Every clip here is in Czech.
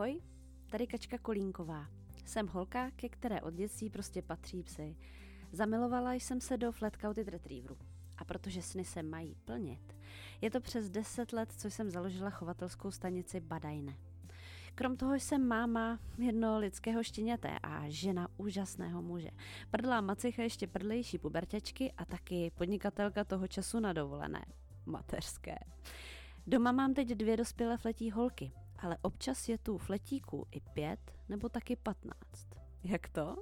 Ahoj, tady Kačka Kolínková. Jsem holka, ke které od dětství prostě patří psy. Zamilovala jsem se do Flat-Coated Retrieveru. A protože sny se mají plnit, je to přes 10 let, co jsem založila chovatelskou stanici Badajne. Krom toho jsem máma jednoho lidského štěněte a žena úžasného muže. Prdlá macicha ještě prdlejší puberťačky a taky podnikatelka toho času na dovolené. Mateřské. Doma mám teď dvě dospělé fletí holky, ale občas je tu fletíků i pět nebo taky patnáct. Jak to?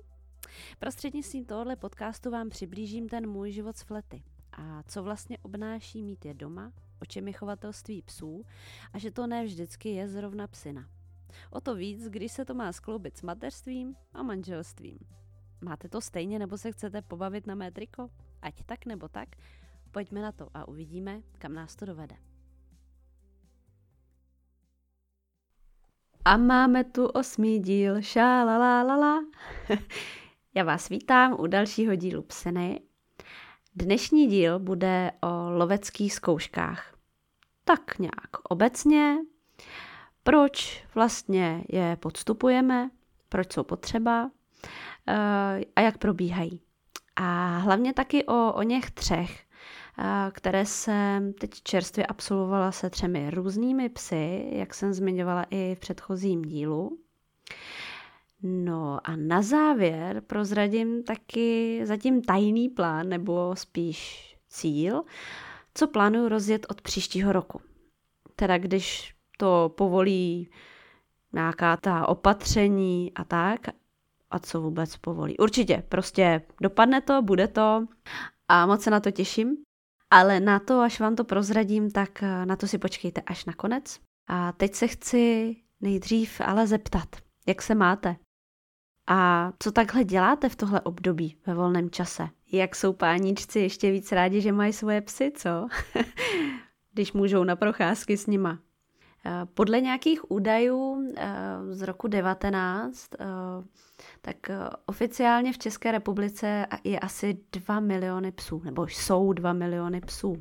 Prostřednictvím tohohle podcastu vám přiblížím ten můj život s flety a co vlastně obnáší mít je doma, o čem je chovatelství psů a že to ne vždycky je zrovna psina. O to víc, když se to má skloubit s mateřstvím a manželstvím. Máte to stejně nebo se chcete pobavit na mé triko? Ať tak nebo tak, pojďme na to a uvidíme, kam nás to dovede. A máme tu osmý díl, šalalala. Já vás vítám u dalšího dílu Pseny. Dnešní díl bude o loveckých zkouškách. Tak nějak obecně, proč vlastně je podstupujeme, proč jsou potřeba eh, a jak probíhají. A hlavně taky o, o něch třech, které jsem teď čerstvě absolvovala se třemi různými psy, jak jsem zmiňovala i v předchozím dílu. No a na závěr prozradím taky zatím tajný plán, nebo spíš cíl, co plánuju rozjet od příštího roku. Teda když to povolí nějaká ta opatření a tak, a co vůbec povolí. Určitě, prostě dopadne to, bude to a moc se na to těším. Ale na to, až vám to prozradím, tak eh, na to si počkejte až na konec. A teď se chci nejdřív ale zeptat, jak se máte? A co takhle děláte v tohle období ve volném čase? Jak jsou páničci ještě víc rádi, že mají svoje psy, co? Když můžou na procházky s nima. Eh, podle nějakých údajů eh, z roku 19, eh, tak oficiálně v České republice je asi 2 miliony psů, nebo jsou 2 miliony psů.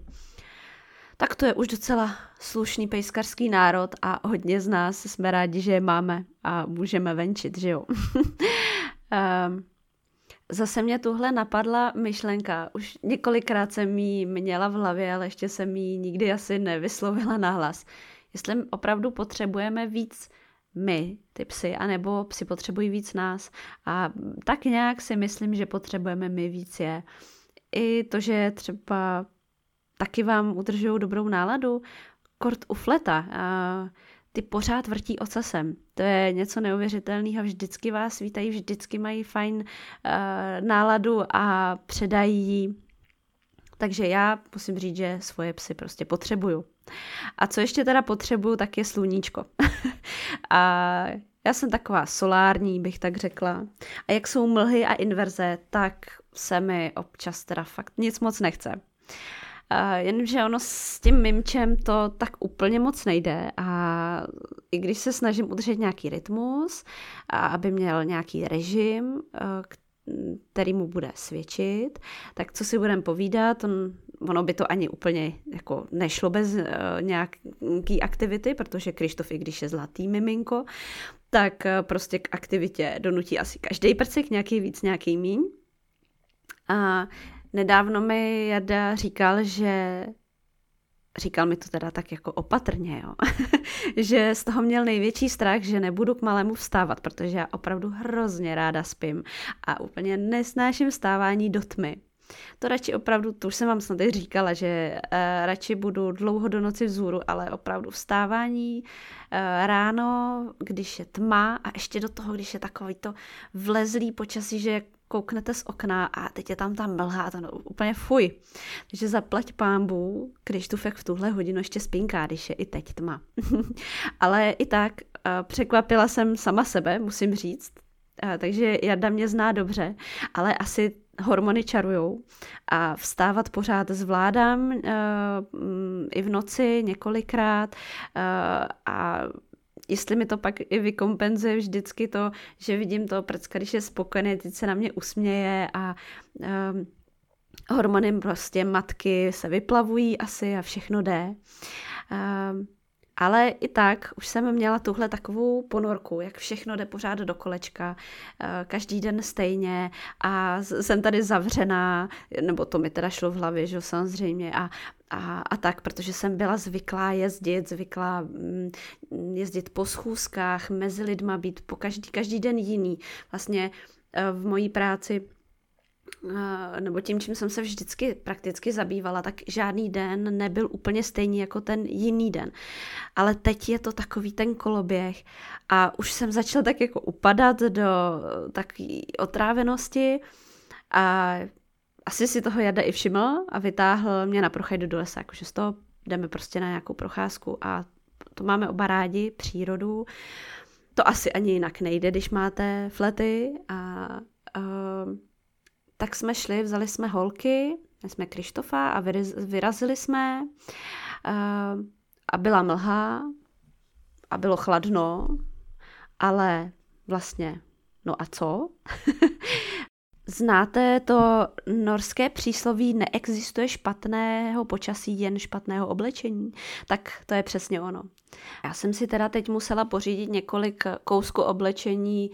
Tak to je už docela slušný pejskarský národ a hodně z nás jsme rádi, že je máme a můžeme venčit, že jo. Zase mě tuhle napadla myšlenka. Už několikrát jsem ji měla v hlavě, ale ještě jsem ji nikdy asi nevyslovila nahlas jestli opravdu potřebujeme víc my, ty psy, anebo psy potřebují víc nás. A tak nějak si myslím, že potřebujeme my víc je. I to, že třeba taky vám udržují dobrou náladu, kort u fleta, ty pořád vrtí ocasem. To je něco neuvěřitelného, vždycky vás vítají, vždycky mají fajn náladu a předají takže já musím říct, že svoje psy prostě potřebuju. A co ještě teda potřebuju, tak je sluníčko. a já jsem taková solární, bych tak řekla. A jak jsou mlhy a inverze, tak se mi občas teda fakt nic moc nechce. Uh, jenomže ono s tím mimčem to tak úplně moc nejde a i když se snažím udržet nějaký rytmus, a aby měl nějaký režim, uh, který mu bude svědčit, tak co si budeme povídat, on, ono by to ani úplně jako nešlo bez uh, nějaký aktivity, protože Krištof, i když je zlatý miminko, tak uh, prostě k aktivitě donutí asi každý prcek, nějaký víc, nějaký míň. A nedávno mi Jada říkal, že říkal mi to teda tak jako opatrně, jo. že z toho měl největší strach, že nebudu k malému vstávat, protože já opravdu hrozně ráda spím a úplně nesnáším vstávání do tmy. To radši opravdu, to už jsem vám snad říkala, že uh, radši budu dlouho do noci vzhůru, ale opravdu vstávání uh, ráno, když je tma a ještě do toho, když je takový to vlezlý počasí, že kouknete z okna a teď je tam ta mlha, to no, úplně fuj. Takže zaplať pámbu, když tu fakt v tuhle hodinu ještě spinká, když je i teď tma. Ale i tak uh, překvapila jsem sama sebe, musím říct. Takže Jarda mě zná dobře, ale asi hormony čarujou a vstávat pořád zvládám uh, i v noci několikrát uh, a jestli mi to pak i vykompenzuje vždycky to, že vidím toho prcka, když je spokojený, teď se na mě usměje a um, hormony prostě matky se vyplavují asi a všechno jde. Um, Ale i tak už jsem měla tuhle takovou ponorku, jak všechno jde pořád do kolečka, eh, každý den stejně a jsem tady zavřená, nebo to mi teda šlo v hlavě, že samozřejmě, a, a, a tak, protože jsem byla zvyklá jezdit, zvyklá mm, jezdit po schůzkách, mezi lidma, být po každý, každý den jiný. Vlastně eh, v mojí práci nebo tím, čím jsem se vždycky prakticky zabývala, tak žádný den nebyl úplně stejný jako ten jiný den. Ale teď je to takový ten koloběh a už jsem začala tak jako upadat do takové otrávenosti a asi si toho Jada i všiml a vytáhl mě na prochajdu do lesa, jakože z toho jdeme prostě na nějakou procházku a to máme oba rádi, přírodu. To asi ani jinak nejde, když máte flety a uh, tak jsme šli, vzali jsme holky, jsme Krištofa a vyrazili jsme uh, a byla mlha a bylo chladno, ale vlastně, no a co? Znáte to norské přísloví neexistuje špatného počasí, jen špatného oblečení? Tak to je přesně ono. Já jsem si teda teď musela pořídit několik kousků oblečení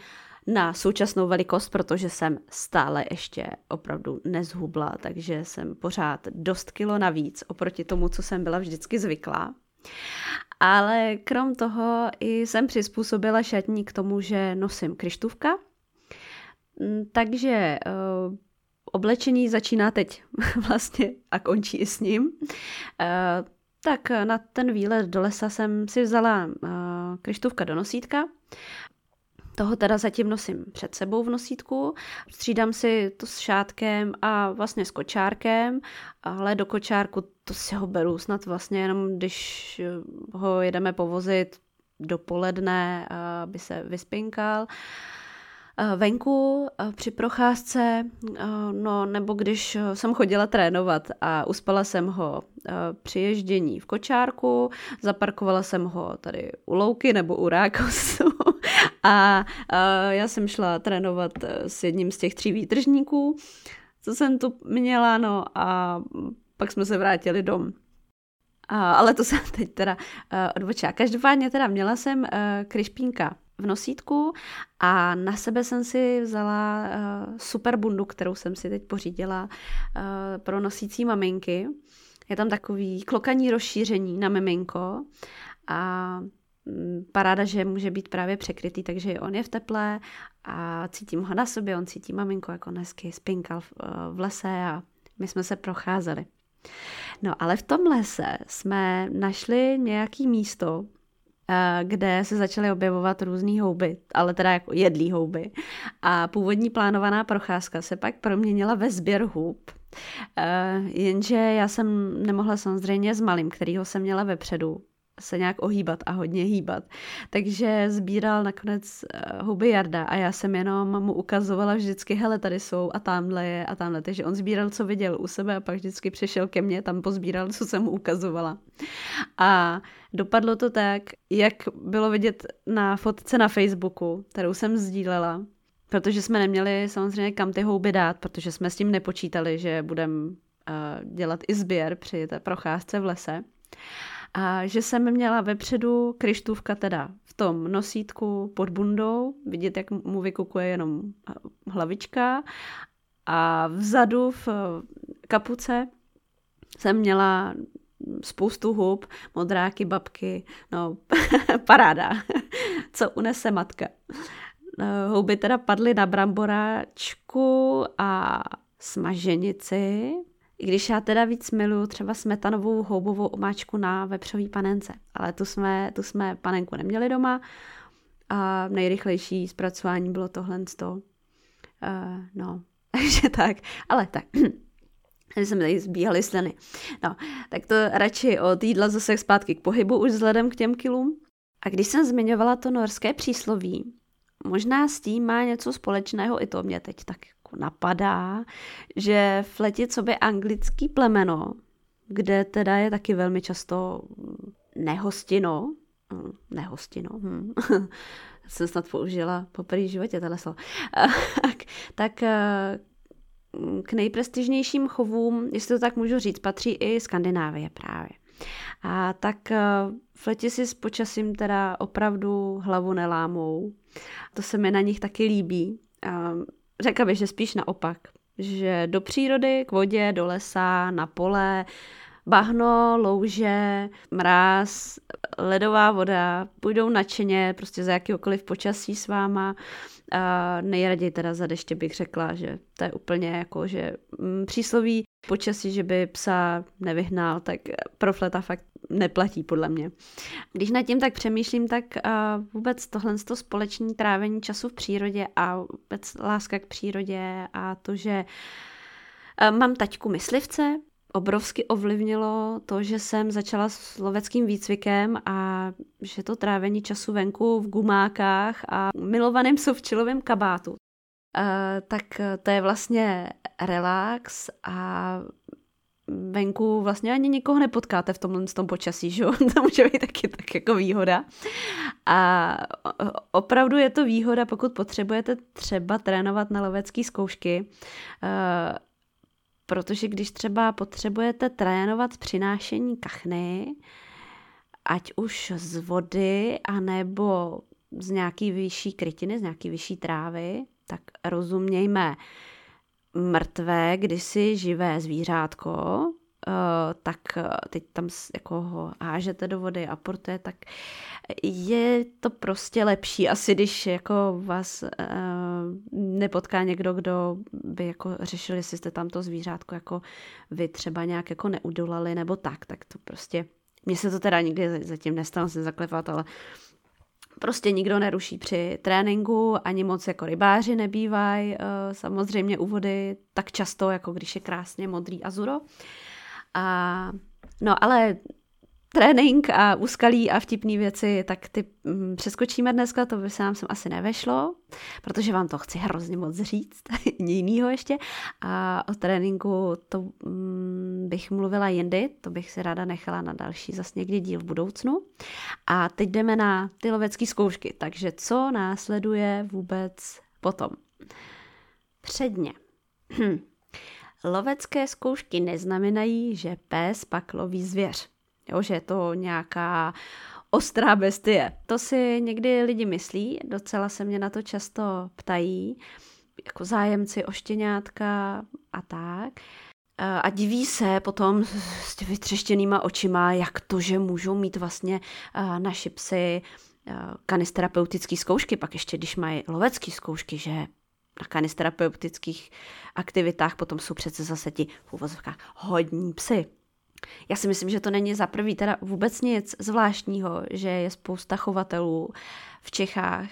na současnou velikost, protože jsem stále ještě opravdu nezhubla, takže jsem pořád dost kilo navíc oproti tomu, co jsem byla vždycky zvyklá. Ale krom toho i jsem přizpůsobila šatní k tomu, že nosím kryštůvka, mm, takže uh, oblečení začíná teď vlastně a končí i s ním. Uh, tak na ten výlet do lesa jsem si vzala uh, kryštůvka do nosítka toho teda zatím nosím před sebou v nosítku. Střídám si to s šátkem a vlastně s kočárkem, ale do kočárku to si ho beru snad vlastně jenom, když ho jedeme povozit dopoledne, aby se vyspinkal venku při procházce, no nebo když jsem chodila trénovat a uspala jsem ho při ježdění v kočárku, zaparkovala jsem ho tady u louky nebo u rákosu a, já jsem šla trénovat eh, s jedním z těch tří výtržníků, co jsem tu měla, no a pak jsme se vrátili dom. Ale to jsem teď teda odbočila. Každopádně teda měla jsem kryšpínka v nosítku a na sebe jsem si vzala uh, super bundu, kterou jsem si teď pořídila uh, pro nosící maminky. Je tam takový klokaní rozšíření na miminko a Mm, paráda, že může být právě překrytý, takže on je v teple a cítím ho na sobě, on cítí maminku, jako hezky spinkal v, eh, v lese a my jsme se procházeli. No ale v tom lese jsme našli nějaký místo, kde se začaly objevovat různé houby, ale teda jako jedlí houby. A původní plánovaná procházka se pak proměnila ve sběr hub. Uh, jenže já jsem nemohla samozřejmě s malým, kterýho jsem měla vepředu, se nějak ohýbat a hodně hýbat. Takže sbíral nakonec huby Jarda a já jsem jenom mu ukazovala vždycky, hele, tady jsou a tamhle je a tamhle. Takže on sbíral, co viděl u sebe a pak vždycky přišel ke mně, tam pozbíral, co jsem mu ukazovala. A dopadlo to tak, jak bylo vidět na fotce na Facebooku, kterou jsem sdílela, protože jsme neměli samozřejmě kam ty houby dát, protože jsme s tím nepočítali, že budeme uh, dělat i sběr při té procházce v lese. A že jsem měla vepředu kryštůvka teda v tom nosítku pod bundou, vidět, jak mu vykukuje jenom hlavička a vzadu v kapuce jsem měla spoustu hub, modráky, babky, no paráda, co unese matka. Houby teda padly na bramboráčku a smaženici, i když já teda víc miluju třeba smetanovou houbovou omáčku na vepřový panence, ale tu jsme, tu jsme panenku neměli doma a nejrychlejší zpracování bylo tohle z toho. Uh, no, takže tak, ale tak. Když jsme tady zbíhali sliny. No, tak to radši od jídla zase zpátky k pohybu už vzhledem k těm kilům. A když jsem zmiňovala to norské přísloví, možná s tím má něco společného i to mě teď tak napadá, že v letě co by anglický plemeno, kde teda je taky velmi často nehostino, hm, nehostino, hm. jsem snad použila po první životě tohle slovo, tak eh, k nejprestižnějším chovům, jestli to tak můžu říct, patří i Skandinávie právě. A tak fleti si s počasím teda opravdu hlavu nelámou. To se mi na nich taky líbí. Řekla bych, že spíš naopak. Že do přírody, k vodě, do lesa, na pole, bahno, louže, mráz, ledová voda, půjdou nadšeně prostě za jakýkoliv počasí s váma. A nejraději teda za deště bych řekla, že to je úplně jako, že mm, přísloví počasí, že by psa nevyhnal, tak pro fleta fakt neplatí podle mě. Když nad tím tak přemýšlím, tak uh, vůbec tohle to společné trávení času v přírodě a vůbec láska k přírodě a to, že uh, mám taťku myslivce, obrovsky ovlivnilo to, že jsem začala s loveckým výcvikem a že to trávení času venku v gumákách a milovaným sovčilovém kabátu. Uh, tak to je vlastně relax a venku vlastně ani nikoho nepotkáte v tomhle tom počasí, že To může být taky tak jako výhoda. A opravdu je to výhoda, pokud potřebujete třeba trénovat na lovecké zkoušky, uh, protože když třeba potřebujete trénovat přinášení kachny, ať už z vody, anebo z nějaký vyšší krytiny, z nějaký vyšší trávy, tak rozumějme mrtvé, kdysi živé zvířátko, Uh, tak teď tam jako ho hážete do vody a portuje, tak je to prostě lepší. Asi když jako vás uh, nepotká někdo, kdo by jako řešil, jestli jste tam to zvířátko jako vy třeba nějak jako neudolali nebo tak, tak to prostě, mně se to teda nikdy zatím nestalo se zaklepat, ale prostě nikdo neruší při tréninku, ani moc jako rybáři nebývají, eh, samozřejmě u vody tak často, jako když je krásně modrý azuro. A, no ale trénink a úskalí a vtipné věci, tak ty mm, přeskočíme dneska, to by se nám sem asi nevešlo, protože vám to chci hrozně moc říct, jinýho ještě. A o tréninku to mm, bych mluvila jindy, to bych si ráda nechala na další zase někdy díl v budoucnu. A teď jdeme na ty lovecké zkoušky, takže co následuje vůbec potom? Předně. Lovecké zkoušky neznamenají, že pes pak loví zvěř jo, že je to nějaká ostrá bestie. To si někdy lidi myslí, docela se mě na to často ptají, jako zájemci o štěňátka a tak. A diví se potom s těmi vytřeštěnýma očima, jak to, že můžou mít vlastně naši psy kanisterapeutické zkoušky, pak ještě když mají lovecké zkoušky, že na kanisterapeutických aktivitách potom jsou přece zase ti v uvozovkách hodní psy. Já si myslím, že to není za prvý teda vůbec nic zvláštního, že je spousta chovatelů v Čechách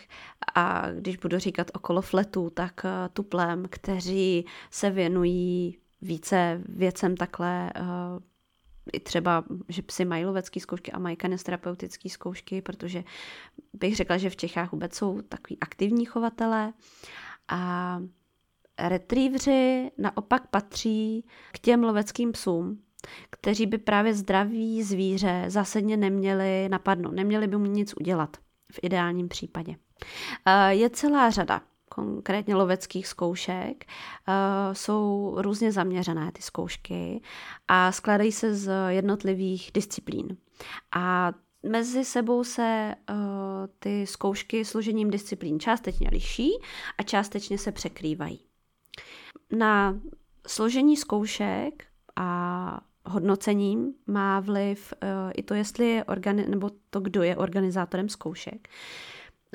a když budu říkat okolo fletů, tak eh, tuplem, kteří se věnují více věcem takhle uh, i třeba, že psi mají lovecké zkoušky a mají kanisterapeutické zkoušky, protože bych řekla, že v Čechách vůbec jsou takový aktivní chovatelé a retrievři naopak patří k těm loveckým psům, kteří by právě zdraví zvíře zásadně neměli napadnout, neměli by mu nic udělat v ideálním případě. Eh, je celá řada konkrétně loveckých zkoušek. Eh, jsou různě zaměřené ty zkoušky a skládají se z jednotlivých disciplín. A mezi sebou se uh, ty zkoušky složením disciplín částečně liší a částečně se překrývají. Na složení zkoušek a hodnocením má vliv uh, i to, jestli je organi- nebo to, kdo je organizátorem zkoušek.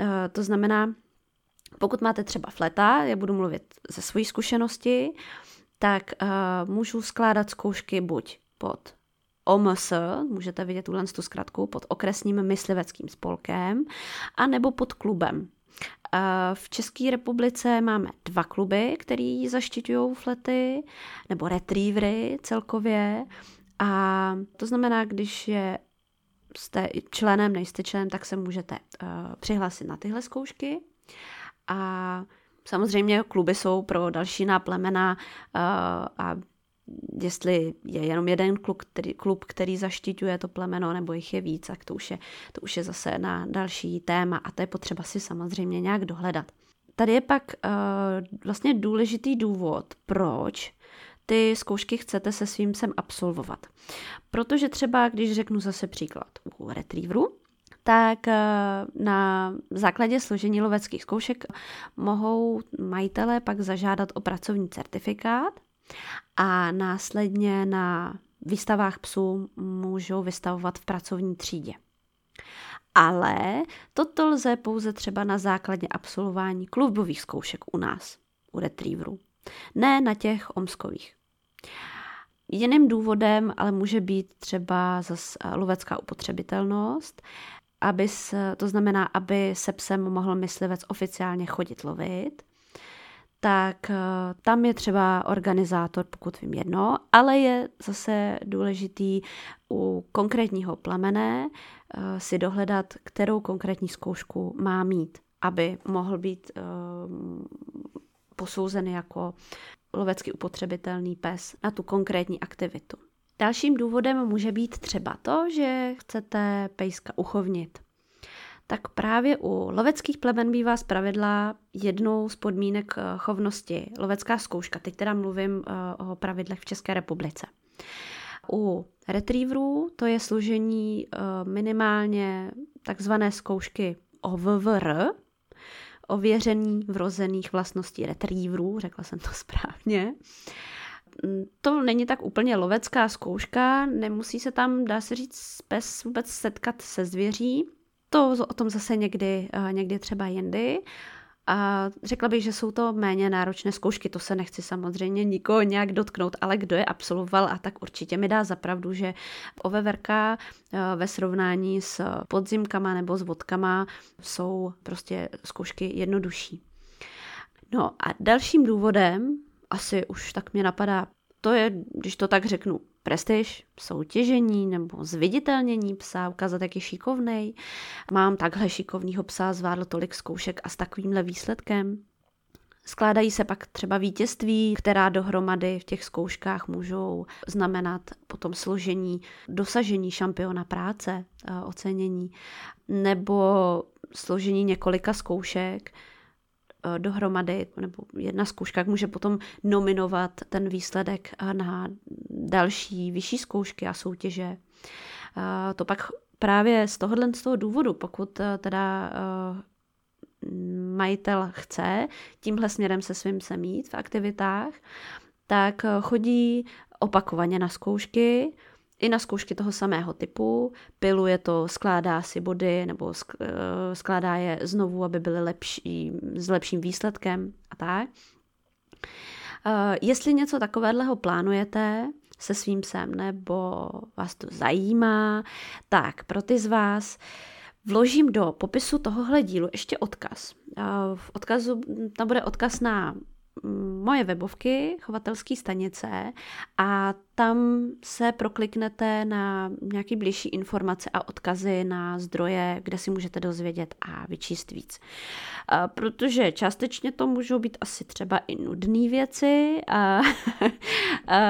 Uh, to znamená, pokud máte třeba fleta, já budu mluvit ze své zkušenosti, tak uh, můžu skládat zkoušky buď pod OMS, můžete vidět tuhle tu zkratku, pod okresním mysliveckým spolkem, a nebo pod klubem. V České republice máme dva kluby, který zaštiťují flety, nebo retrievery celkově. A to znamená, když je jste členem, nejste členem, tak se můžete uh, přihlásit na tyhle zkoušky. A samozřejmě kluby jsou pro další náplemena uh, a jestli je jenom jeden klub, který, klub, který zaštiťuje to plemeno, nebo jich je víc, tak to už je, to už je zase na další téma a to je potřeba si samozřejmě nějak dohledat. Tady je pak uh, vlastně důležitý důvod, proč ty zkoušky chcete se svým psem absolvovat. Protože třeba, když řeknu zase příklad u retrieveru, tak eh, na základě složení loveckých zkoušek mohou majitelé pak zažádat o pracovní certifikát a následně na výstavách psů můžou vystavovat v pracovní třídě. Ale toto lze pouze třeba na základě absolvování klubových zkoušek u nás, u retrieverů. Ne na těch omskových. Jiným důvodem ale může být třeba zase lovecká upotřebitelnost, aby se, to znamená, aby se psem mohl myslivec oficiálně chodit lovit, tak eh, tam je třeba organizátor, pokud vím jedno, ale je zase důležitý u konkrétního plamene eh, si dohledat, kterou konkrétní zkoušku má mít, aby mohl být eh, posouzen jako lovecky upotřebitelný pes na tu konkrétní aktivitu. Dalším důvodem může být třeba to, že chcete pejska uchovnit. Tak právě u loveckých plemen bývá zpravidla jednou z podmínek eh, chovnosti lovecká zkouška. Teď teda mluvím eh, o pravidlech v České republice. U retrieverů to je složení eh, minimálně takzvané zkoušky OVVR, ověření vrozených vlastností retrieverů, řekla jsem to správně. Mm, to není tak úplně lovecká zkouška, nemusí se tam, dá se říct, pes vůbec setkat se zvěří. To o tom zase někdy, eh, někdy třeba jindy. A řekla bych, že jsou to méně náročné zkoušky, to se nechci samozřejmě nikoho nějak dotknout, ale kdo je absolvoval a tak určitě mi dá zapravdu, že oveverka eh, ve srovnání s podzimkama nebo s vodkama jsou prostě zkoušky jednodušší. No a dalším důvodem, asi už tak mě napadá, to je, když to tak řeknu, prestiž, soutěžení nebo zviditelnění psa, ukázat, jak je šikovnej. Mám takhle šikovného psa, zvládl tolik zkoušek a s takovýmhle výsledkem. Skládají se pak třeba vítězství, která dohromady v těch zkouškách můžou znamenat potom složení, dosažení šampiona práce, ocenění, nebo složení několika zkoušek, Eh, dohromady, nebo jedna zkouška může potom nominovat ten výsledek eh, na další vyšší zkoušky a soutěže. Eh, to pak právě z tohohle z toho důvodu, pokud teda majitel chce tímhle směrem se svým se mít v aktivitách, tak chodí opakovaně na zkoušky, i na zkoušky toho samého typu, piluje to, skládá si body nebo eh, skládá je znovu, aby byly lepší, s lepším výsledkem a tak. Eh, jestli něco takového plánujete se svým psem nebo vás to zajímá, tak pro ty z vás vložím do popisu tohohle dílu ještě odkaz. Eh, v odkazu tam bude odkaz na moje webovky chovatelské stanice a tam se prokliknete na nějaké blížší informace a odkazy na zdroje, kde si můžete dozvědět a vyčíst víc. Protože částečně to můžou být asi třeba i nudné věci a, a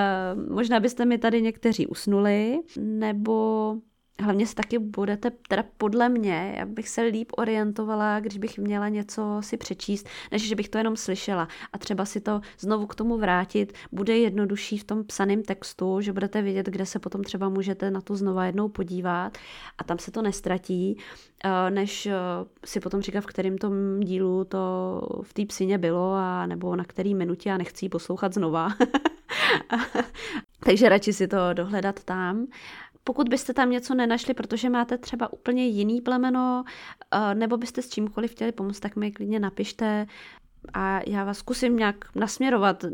možná byste mi tady někteří usnuli, nebo Hlavně se taky budete, teda podle mě, já bych se líp orientovala, když bych měla něco si přečíst, než že bych to jenom slyšela. A třeba si to znovu k tomu vrátit bude jednodušší v tom psaném textu, že budete vědět, kde se potom třeba můžete na to znova jednou podívat a tam se to nestratí, eh, než eh, si potom říkat, v kterém tom dílu to v té psině bylo a nebo na který minutě a nechci poslouchat znova. Takže radši si to dohledat tam. Pokud byste tam něco nenašli, protože máte třeba úplně jiný plemeno, eh, nebo byste s čímkoliv chtěli pomoct, tak mi klidně napište a já vás zkusím nějak nasměrovat.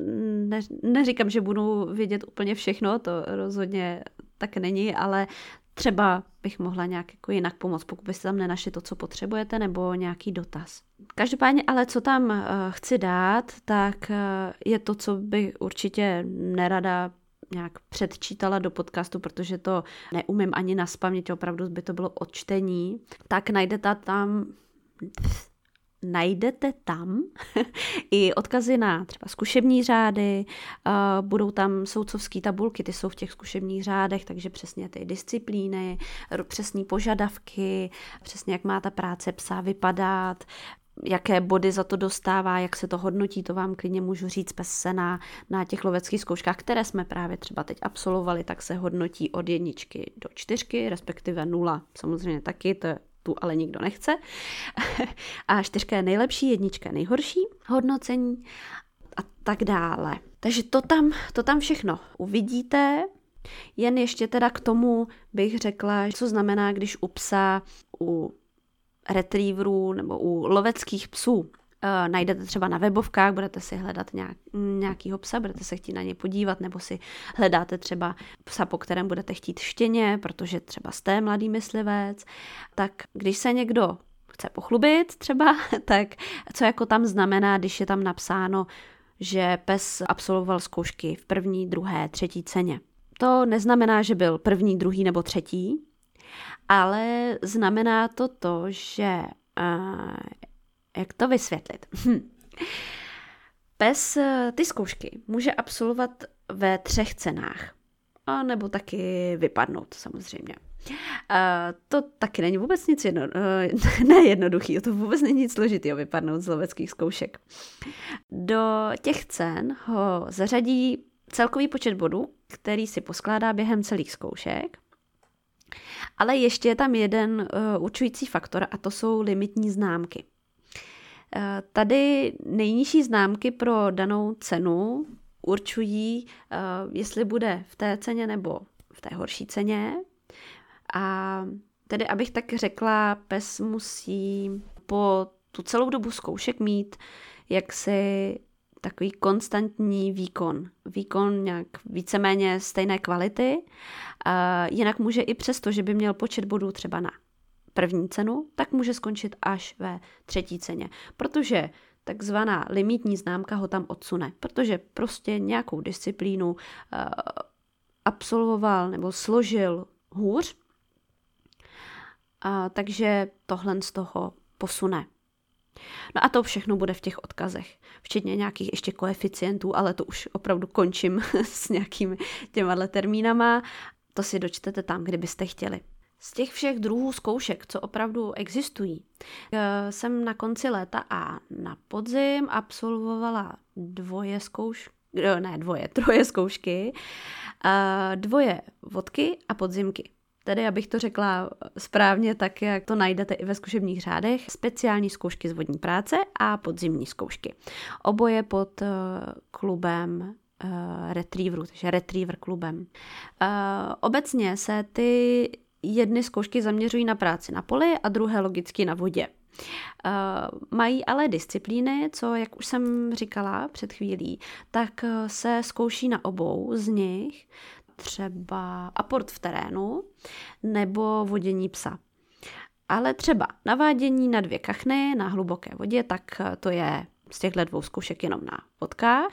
Ne, neříkám, že budu vědět úplně všechno, to rozhodně tak není, ale třeba bych mohla nějak jako jinak pomoct, pokud byste tam nenašli to, co potřebujete, nebo nějaký dotaz. Každopádně ale co tam uh, chci dát, tak uh, je to, co bych určitě nerada nějak předčítala do podcastu, protože to neumím ani na spaměť, opravdu by to bylo odčtení, tak najdete tam najdete tam i odkazy na třeba zkušební řády, budou tam soudcovské tabulky, ty jsou v těch zkušebních řádech, takže přesně ty disciplíny, přesné požadavky, přesně jak má ta práce psa vypadat, jaké body za to dostává, jak se to hodnotí, to vám klidně můžu říct pes se na, na těch loveckých zkouškách, které jsme právě třeba teď absolvovali, tak se hodnotí od jedničky do čtyřky, respektive nula samozřejmě taky, to je tu ale nikdo nechce. A čtyřka je nejlepší, jednička je nejhorší hodnocení a tak dále. Takže to tam, to tam všechno uvidíte. Jen ještě teda k tomu bych řekla, co znamená, když u psa, u retrieverů nebo u loveckých psů Uh, najdete třeba na webovkách, budete si hledat nějak, nějakýho psa, budete se chtít na ně podívat, nebo si hledáte třeba psa, po kterém budete chtít štěně, protože třeba jste mladý myslivec, tak když se někdo chce pochlubit třeba, tak co jako tam znamená, když je tam napsáno, že pes absolvoval zkoušky v první, druhé, třetí ceně. To neznamená, že byl první, druhý nebo třetí, ale znamená to to, že uh, jak to vysvětlit? Hm. Pes eh, ty zkoušky může absolvovat ve třech cenách. A nebo taky vypadnout samozřejmě. Uh, to taky není vůbec nic jedno, uh, nejednoduchý, to vůbec není nic složitého vypadnout z loveckých zkoušek. Do těch cen ho zařadí celkový počet bodů, který si poskládá během celých zkoušek. Ale ještě je tam jeden uh, určující faktor a to jsou limitní známky. Uh, tady nejnižší známky pro danou cenu určují, uh, jestli bude v té ceně nebo v té horší ceně. A tedy, abych tak řekla, pes musí po tu celou dobu zkoušek mít jaksi takový konstantní výkon. Výkon nějak víceméně stejné kvality. A jinak může i přesto, že by měl počet bodů třeba na první cenu, tak může skončit až ve třetí ceně. Protože takzvaná limitní známka ho tam odsune, protože prostě nějakou disciplínu uh, absolvoval nebo složil hůř, a takže tohle z toho posune. No a to všechno bude v těch odkazech, včetně nějakých ještě koeficientů, ale to už opravdu končím s nějakými těma termínama. To si dočtete tam, kdybyste chtěli. Z těch všech druhů zkoušek, co opravdu existují, eh, jsem na konci léta a na podzim absolvovala dvoje zkoušky, eh, ne dvoje, troje zkoušky, eh, dvoje vodky a podzimky. Tedy, abych to řekla správně, tak jak to najdete i ve zkušebních řádech, speciální zkoušky z vodní práce a podzimní zkoušky. Oboje pod klubem Retrieveru, takže Retriever klubem. Obecně se ty jedny zkoušky zaměřují na práci na poli a druhé logicky na vodě. Mají ale disciplíny, co, jak už jsem říkala před chvílí, tak eh, se zkouší na obou z nich, třeba aport v terénu nebo vodění psa. Ale třeba navádění na dvě kachny na hluboké vodě, tak to je z těchto dvou zkoušek jenom na vodkách.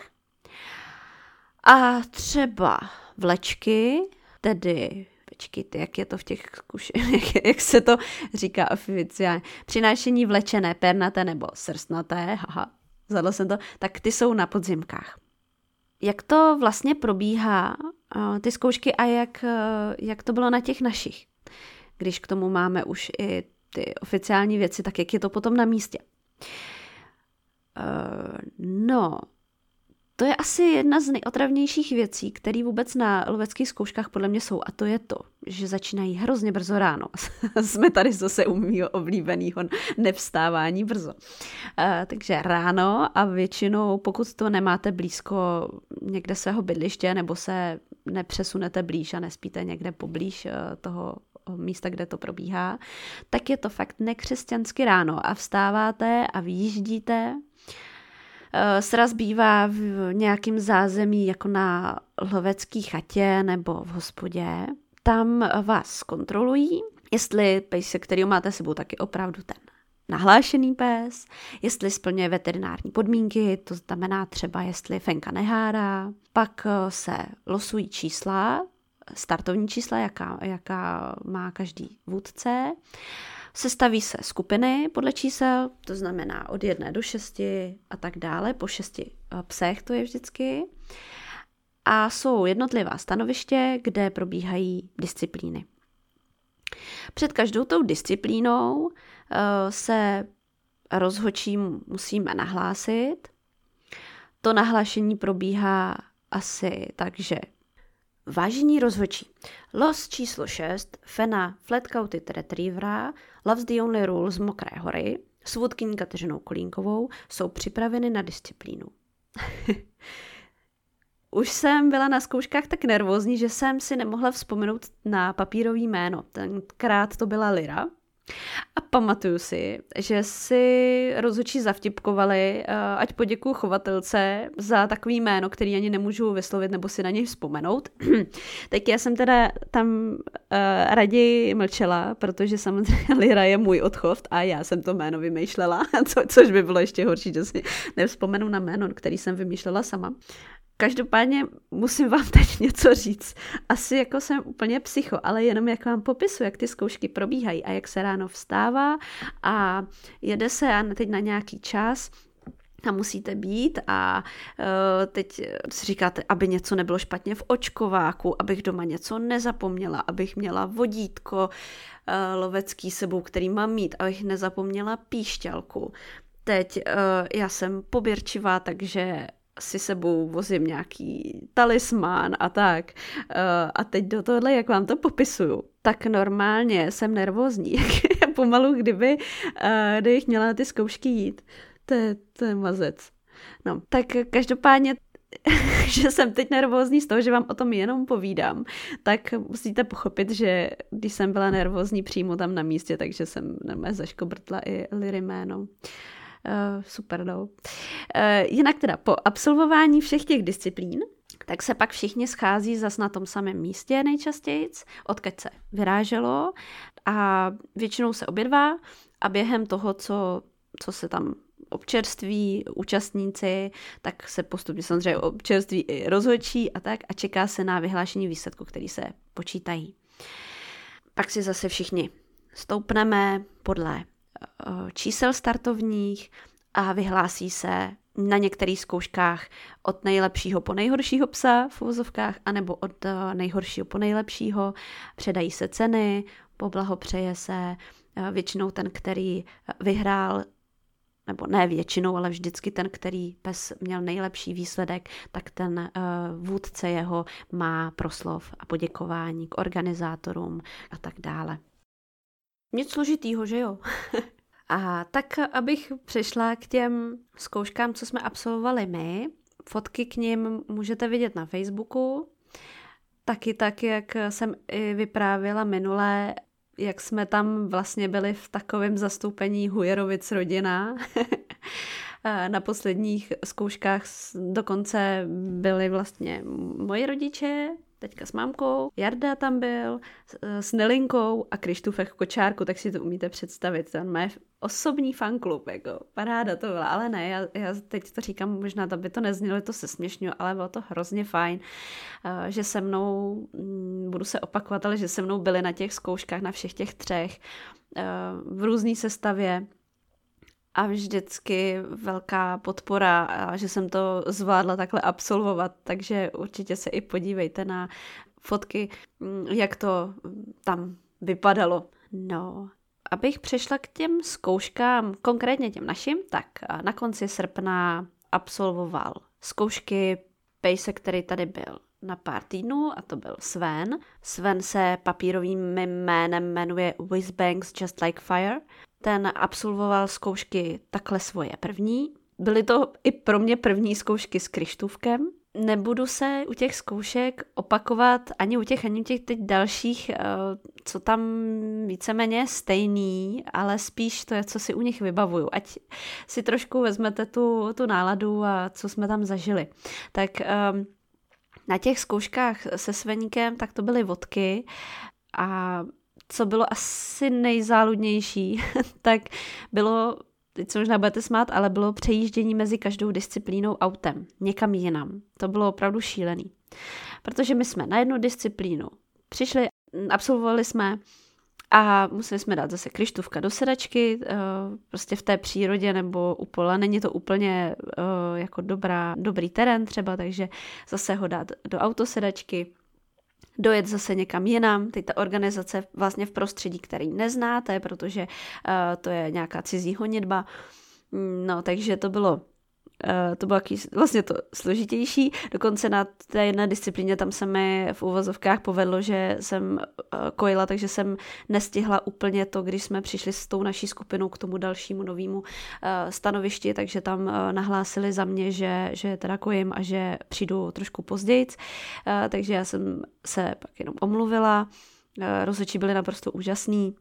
A třeba vlečky, tedy počkejte, jak je to v těch zkušených, jak, jak se to říká oficiálně, přinášení vlečené, pernaté nebo srstnaté, haha, zadal jsem to, tak ty jsou na podzimkách. Jak to vlastně probíhá, ty zkoušky a jak, jak to bylo na těch našich, když k tomu máme už i ty oficiální věci, tak jak je to potom na místě. No, to je asi jedna z nejotravnějších věcí, které vůbec na loveckých zkouškách podle mě jsou. A to je to, že začínají hrozně brzo ráno. Jsme tady zase u mého oblíbeného nevstávání brzo. Uh, takže ráno a většinou, pokud to nemáte blízko někde svého bydliště nebo se nepřesunete blíž a nespíte někde poblíž uh, toho místa, kde to probíhá, tak je to fakt nekřesťansky ráno a vstáváte a vyjíždíte sraz bývá v nějakém zázemí jako na lovecké chatě nebo v hospodě. Tam vás kontrolují, jestli pejs, se kterým máte sebou, taky opravdu ten nahlášený pes, jestli splňuje veterinární podmínky, to znamená třeba, jestli fenka nehárá. Pak eh, se losují čísla, startovní čísla, jaká, jaká má každý vůdce. Sestaví se skupiny podle čísel, to znamená od jedné do šesti a tak dále, po šesti eh, psech to je vždycky. A jsou jednotlivá stanoviště, kde probíhají disciplíny. Před každou tou disciplínou uh, se rozhočím musíme nahlásit. To nahlášení probíhá asi tak, že Vážení rozhodčí, los číslo 6 Fena Flatcoated Retrievera Loves the Only Rule z Mokré hory s vůdkyní Kateřinou Kolínkovou jsou připraveny na disciplínu. Už jsem byla na zkouškách tak nervózní, že jsem si nemohla vzpomenout na papírový jméno. Tenkrát to byla Lyra. A pamatuju si, že si rozhodčí zavtipkovali, eh, ať poděkuju chovatelce za takový jméno, který ani nemůžu vyslovit nebo si na něj vzpomenout. tak já jsem teda tam uh, raději mlčela, protože samozřejmě Lira je můj odchov a já jsem to jméno vymýšlela, co, což by bylo ještě horší, že si nevzpomenu na jméno, který jsem vymýšlela sama. Každopádně musím vám teď něco říct. Asi jako jsem úplně psycho, ale jenom jak vám popisu, jak ty zkoušky probíhají a jak se ráno vstává a jede se a teď na nějaký čas a musíte být a uh, teď si říkáte, aby něco nebylo špatně v očkováku, abych doma něco nezapomněla, abych měla vodítko uh, lovecký sebou, který mám mít, abych nezapomněla píšťalku. Teď já jsem poběrčivá, takže si sebou vozím nějaký talismán a tak. Uh, a teď do tohle, jak vám to popisuju, tak normálně jsem nervózní, pomalu, kdyby, uh, kdybych měla ty zkoušky jít. To je, to je mazec. No, tak každopádně že jsem teď nervózní z toho, že vám o tom jenom povídám, tak musíte pochopit, že když jsem byla nervózní přímo tam na místě, takže jsem normálně zaškobrtla i Liry jméno. Uh, super, no. Uh, jinak teda po absolvování všech těch disciplín, tak se pak všichni schází zas na tom samém místě nejčastěji, odkud se vyráželo a většinou se obědvá a během toho, co, co se tam občerství účastníci, tak se postupně samozřejmě občerství i rozhodčí a tak a čeká se na vyhlášení výsledku, který se počítají. Pak si zase všichni stoupneme podle Eh, čísel startovních a vyhlásí se na některých zkouškách od nejlepšího po nejhoršího psa v uvozovkách, anebo od eh, nejhoršího po nejlepšího. Předají se ceny, poblahopřeje se eh, většinou ten, který vyhrál nebo ne většinou, ale vždycky ten, který pes měl nejlepší výsledek, tak ten vůdce jeho má proslov a poděkování k organizátorům a tak dále. Nic složitýho, že jo? a tak, abych přešla k těm zkouškám, co jsme absolvovali my, fotky k nim můžete vidět na Facebooku, taky tak, jak jsem i vyprávěla minule, jak jsme tam vlastně byli v takovém zastoupení Hujerovic rodina. na posledních zkouškách dokonce byli vlastně moji rodiče, teďka s mámkou, Jarda tam byl, s Nelinkou a Krištufek Kočárku, tak si to umíte představit, ten má osobní fanklub, jako paráda to byla, ale ne, já, já teď to říkám, možná to by to neznělo, to se směšňuje, ale bylo to hrozně fajn, eh, že se mnou, mm, budu se opakovat, ale že se mnou byli na těch zkouškách, na všech těch třech, eh, v různé sestavě, a vždycky velká podpora, že jsem to zvládla takhle absolvovat, takže určitě se i podívejte na fotky, mm, jak to tam vypadalo. No, abych přešla k těm zkouškám, konkrétně těm našim, tak na konci srpna absolvoval zkoušky pejse, který tady byl na pár týdnů a to byl Sven. Sven se papírovým jménem jmenuje Whizbangs Just Like Fire ten absolvoval zkoušky takhle svoje první. Byly to i pro mě první zkoušky s Krištůvkem. Nebudu se u těch zkoušek opakovat ani u těch, ani u těch teď dalších, eh, co tam víceméně stejný, ale spíš to je, co si u nich vybavuju. Ať si trošku vezmete tu, tu náladu a co jsme tam zažili. Tak ehm, na těch zkouškách se Sveníkem, tak to byly vodky a co bylo asi nejzáludnější, tak bylo, teď se možná budete smát, ale bylo přejíždění mezi každou disciplínou autem, někam jinam. To bylo opravdu šílený. Protože my jsme na jednu disciplínu přišli, absolvovali jsme a museli jsme dát zase kryštůvka do sedačky, eh, prostě v té přírodě nebo u pola. Není to úplně eh, jako dobrá, dobrý terén třeba, takže zase ho dát do autosedačky, dojet zase někam jinam. Teď ta organizace vlastně v prostředí, který neznáte, protože uh, to je nějaká cizí honitba. No, takže to bylo Uh, to bylo vlastně to složitější. Dokonce na té jedné disciplíně tam se mi v úvozovkách povedlo, že jsem uh, kojila, takže jsem nestihla úplně to, když jsme přišli s tou naší skupinou k tomu dalšímu novému uh, stanovišti, takže tam nahlásili za mě, že, že teda kojím a že přijdu trošku později. Takže já jsem se pak jenom omluvila. Rozhodčí byli naprosto úžasní.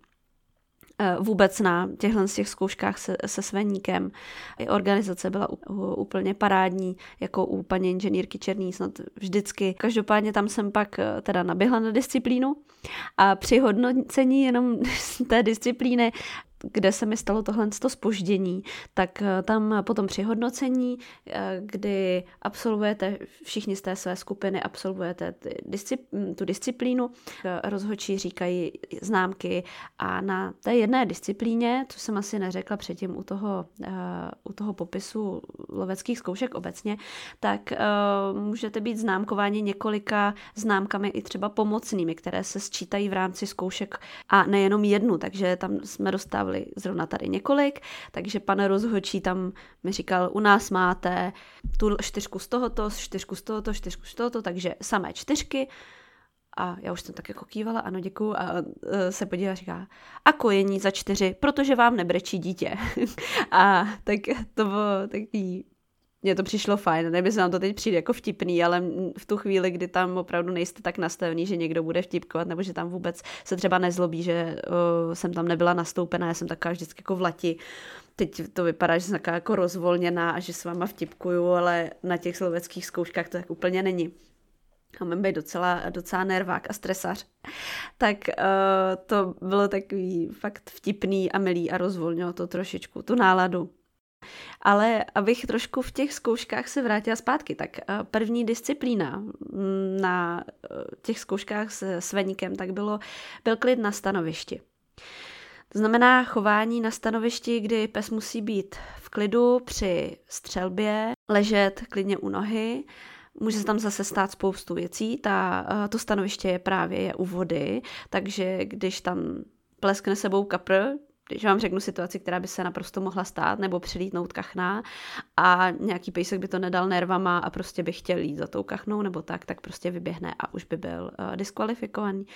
Eh, vůbec na těchhle z těch zkouškách se, se Sveníkem. I organizace byla úplně parádní, jako u paní inženýrky Černý snad vždycky. Každopádně tam jsem pak eh, teda naběhla na disciplínu a při hodnocení jenom té disciplíny kde se mi stalo tohle spoždění, tak eh, tam potom při hodnocení, eh, kdy absolvujete, všichni z té své skupiny absolvujete discipl- tu disciplínu, eh, rozhodčí říkají známky a na té jedné disciplíně, co jsem asi neřekla předtím u toho, u toho popisu loveckých zkoušek obecně, tak můžete být známkováni několika známkami i třeba pomocnými, které se sčítají v rámci zkoušek a nejenom jednu, takže tam jsme dostávali dostávali zrovna tady několik, takže pan rozhočí tam mi říkal, u nás máte tu čtyřku z tohoto, čtyřku z tohoto, čtyřku z tohoto, takže samé čtyřky, a já už jsem tak jako kývala, ano, děkuju, a uh, se podívá a říká, a kojení za čtyři, protože vám nebrečí dítě. a tak to bylo takový mně to přišlo fajn, nevím, se nám to teď přijde jako vtipný, ale v tu chvíli, kdy tam opravdu nejste tak nastavený, že někdo bude vtipkovat, nebo že tam vůbec se třeba nezlobí, že uh, jsem tam nebyla nastoupená, já jsem taková vždycky jako v lati. Teď to vypadá, že jsem taková jako rozvolněná a že s váma vtipkuju, ale na těch sloveckých zkouškách to tak úplně není. A mám být docela, docela nervák a stresař. Tak uh, to bylo takový fakt vtipný a milý a rozvolnilo to trošičku, tu náladu. Ale abych trošku v těch zkouškách se vrátila zpátky, tak eh, první disciplína mm, na eh, těch zkouškách s Sveníkem, tak bylo, byl klid na stanovišti. To znamená chování na stanovišti, kdy pes musí být v klidu při střelbě, ležet klidně u nohy, Může se tam zase stát spoustu věcí. Ta, eh, to stanoviště je právě je u vody, takže když tam pleskne sebou kapr, když vám řeknu situaci, která by se naprosto mohla stát, nebo přilítnout kachna a nějaký pejsek by to nedal nervama a prostě by chtěl jít za tou kachnou nebo tak, tak prostě vyběhne a už by byl uh, diskvalifikovaný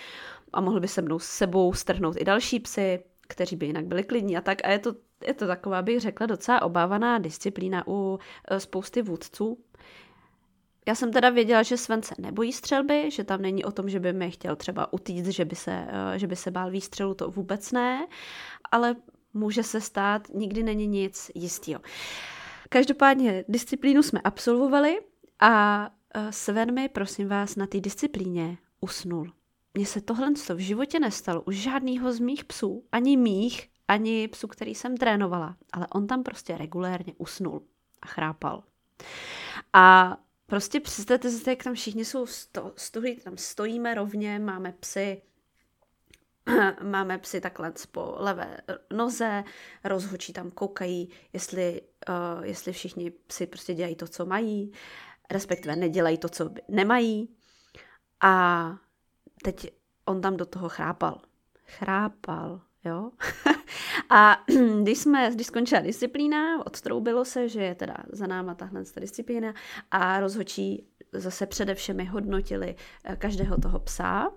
a mohl by se mnou s sebou strhnout i další psy, kteří by jinak byli klidní a tak. A je to, je to taková, bych řekla, docela obávaná disciplína u uh, spousty vůdců, já jsem teda věděla, že Sven se nebojí střelby, že tam není o tom, že by mi chtěl třeba utíct, že by se, eh, že by se bál výstřelu, to vůbec ne, ale může se stát, nikdy není nic jistého. Každopádně disciplínu jsme absolvovali a eh, Sven mi, prosím vás, na té disciplíně usnul. Mně se tohle v životě nestalo u žádného z mých psů, ani mých, ani psů, který jsem trénovala, ale on tam prostě regulérně usnul a chrápal. A Prostě představte si, jak tam všichni jsou sto, stojí, tam stojíme rovně, máme psy, máme psy takhle po levé noze, rozhočí tam koukají, jestli, uh, jestli všichni psy prostě dělají to, co mají, respektive nedělají to, co nemají. A teď on tam do toho chrápal. Chrápal, jo. a když jsme, když skončila disciplína, odtroubilo se, že je teda za náma tahle disciplína a rozhočí zase především hodnotili eh, každého toho psa,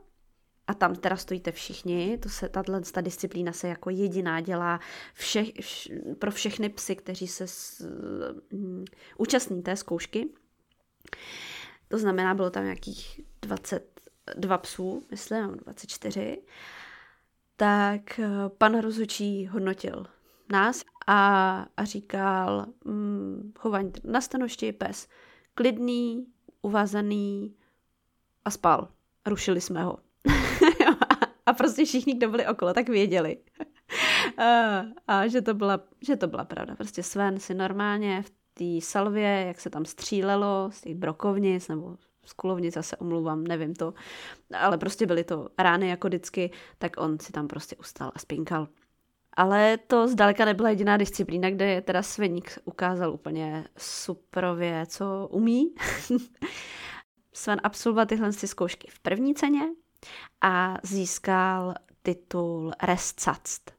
a tam teda stojíte všichni, to se, tato ta disciplína se jako jediná dělá vše, vš, pro všechny psy, kteří se s, um, účastní té zkoušky. To znamená, bylo tam nějakých 22 psů, myslím, 24 tak eh, pan rozhodčí hodnotil nás a, a říkal, hm, chování na stanošti, pes klidný, uvázaný a spal. Rušili jsme ho. a prostě všichni, kdo byli okolo, tak věděli. a, a že, to byla, že to byla pravda. Prostě Sven si normálně v té salvě, jak se tam střílelo z těch brokovnic nebo z kulovnice se omluvám, nevím to, ale prostě byly to rány jako vždycky, tak on si tam prostě ustal a spinkal. Ale to zdaleka nebyla jediná disciplína, kde teda Sveník ukázal úplně suprově, co umí. Sven absolvoval tyhle zkoušky v první ceně a získal titul Rescatst.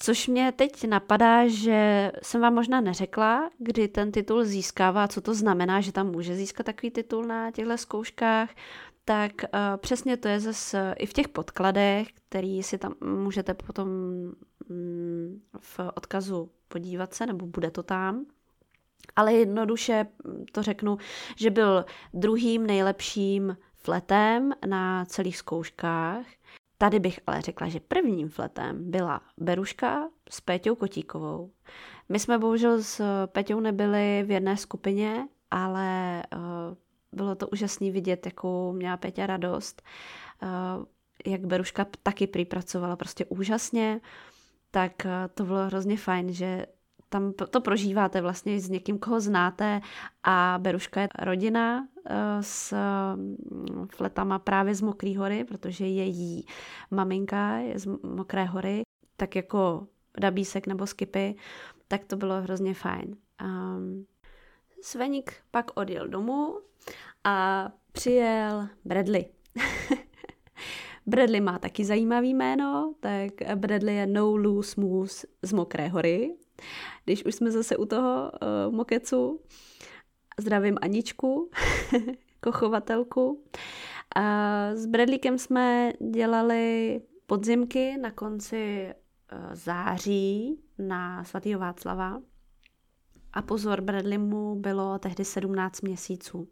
Což mě teď napadá, že jsem vám možná neřekla, kdy ten titul získává, co to znamená, že tam může získat takový titul na těchto zkouškách, tak uh, přesně to je zase i v těch podkladech, který si tam můžete potom mm, v odkazu podívat se, nebo bude to tam. Ale jednoduše to řeknu, že byl druhým nejlepším fletem na celých zkouškách. Tady bych ale řekla, že prvním fletem byla Beruška s Péťou Kotíkovou. My jsme bohužel s Péťou nebyli v jedné skupině, ale uh, bylo to úžasné vidět, jakou měla Péťa radost, uh, jak Beruška taky připracovala prostě úžasně, tak uh, to bylo hrozně fajn, že tam to prožíváte vlastně s někým, koho znáte a Beruška je rodina eh, s mm, fletama právě z Mokrý hory, protože její maminka je z Mokré hory, tak jako Dabísek nebo Skipy, tak to bylo hrozně fajn. Um, Sveník pak odjel domů a přijel Bradley. Bradley má taky zajímavý jméno, tak Bradley je No Loose Moose z Mokré hory když už jsme zase u toho uh, mokecu, zdravím Aničku, kochovatelku. A s Bradlíkem jsme dělali podzimky na konci uh, září na svatého Václava. A pozor, Bradley mu bylo tehdy 17 měsíců.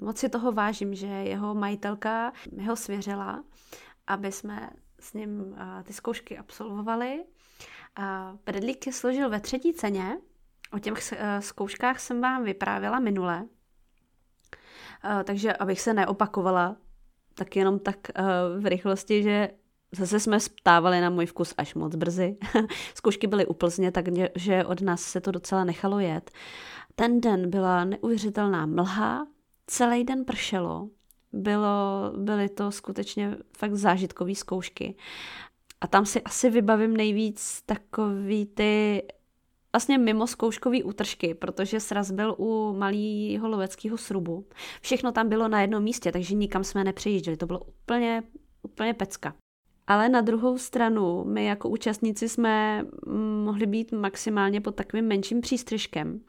Moc si toho vážím, že jeho majitelka mi ho svěřila, aby jsme s ním uh, ty zkoušky absolvovali Bradley složil ve třetí ceně. O těch eh, zkouškách jsem vám vyprávěla minule. Eh, takže abych se neopakovala, tak jenom tak eh, v rychlosti, že zase jsme stávali na můj vkus až moc brzy. Zkoušky byly u Plzně, takže od nás se to docela nechalo jet. Ten den byla neuvěřitelná mlha, celý den pršelo, bylo, byly to skutečně fakt zážitkové zkoušky. A tam si asi vybavím nejvíc takový ty vlastně mimo zkouškový útržky, protože sraz byl u malého loveckého srubu. Všechno tam bylo na jednom místě, takže nikam jsme nepřejížděli. To bylo úplně, úplně pecka. Ale na druhou stranu, my jako účastníci jsme mohli být maximálně pod takovým menším přístřežkem